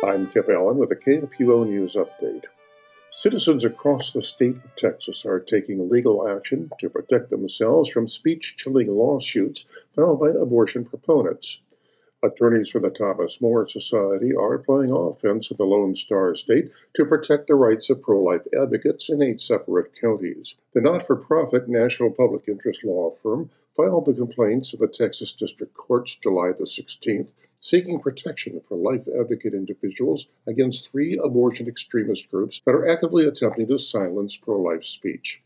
Kip Allen with a KFUO News Update. Citizens across the state of Texas are taking legal action to protect themselves from speech chilling lawsuits filed by abortion proponents. Attorneys for the Thomas More Society are playing offense in the Lone Star State to protect the rights of pro life advocates in eight separate counties. The not for profit National Public Interest Law Firm filed the complaints in the Texas District Courts July the 16th seeking protection for life advocate individuals against three abortion extremist groups that are actively attempting to silence pro life speech.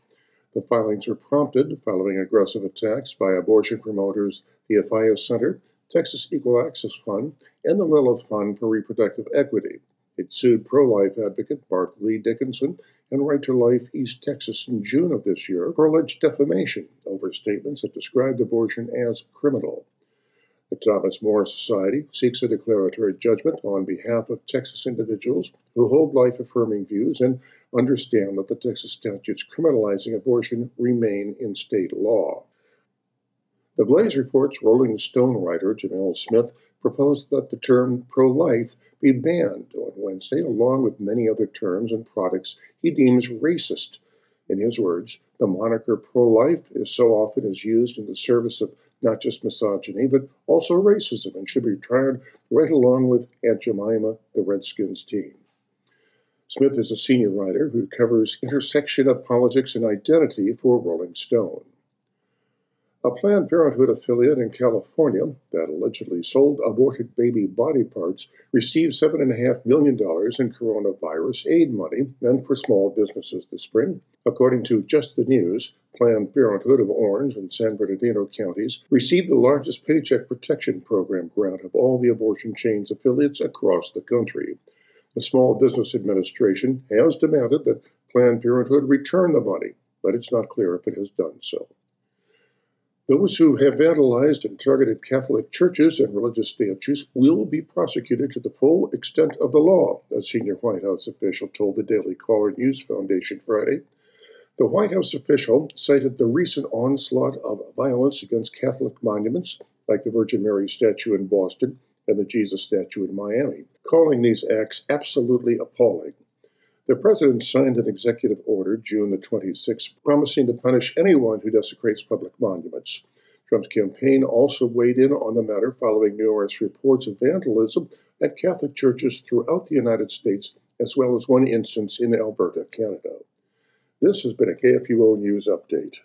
The filings were prompted following aggressive attacks by abortion promoters the Afiya Center, Texas Equal Access Fund, and the Lilith Fund for Reproductive Equity. It sued pro life advocate Mark Lee Dickson and Right to Life East Texas in June of this year for alleged defamation over statements that described abortion as criminal. The Thomas More Society seeks a declaratory judgment on behalf of Texas individuals who hold life affirming views and understand that the Texas statutes criminalizing abortion remain in state law. The Blaze Report's Rolling Stone writer Jamil Smith proposed that the term pro life be banned on Wednesday, along with many other terms and products he deems racist. In his words, the moniker pro life is so often is used in the service of not just misogyny, but also racism, and should be tried right along with Aunt Jemima, the Redskins team. Smith is a senior writer who covers intersection of politics and identity for Rolling Stone. A Planned Parenthood affiliate in California that allegedly sold aborted baby body parts received $7.5 million in coronavirus aid money meant for small businesses this spring. According to Just the News, Planned Parenthood of Orange and San Bernardino counties received the largest Paycheck Protection Program grant of all the abortion chain's affiliates across the country. The Small Business Administration has demanded that Planned Parenthood return the money, but it's not clear if it has done so. Those who have vandalized and targeted Catholic churches and religious statues will be prosecuted to the full extent of the law, a senior White House official told the Daily Caller News Foundation Friday. The White House official cited the recent onslaught of violence against Catholic monuments, like the Virgin Mary statue in Boston and the Jesus statue in Miami, calling these acts absolutely appalling. The president signed an executive order June the 26th promising to punish anyone who desecrates public monuments. Trump's campaign also weighed in on the matter following numerous reports of vandalism at Catholic churches throughout the United States, as well as one instance in Alberta, Canada. This has been a KFUO News Update.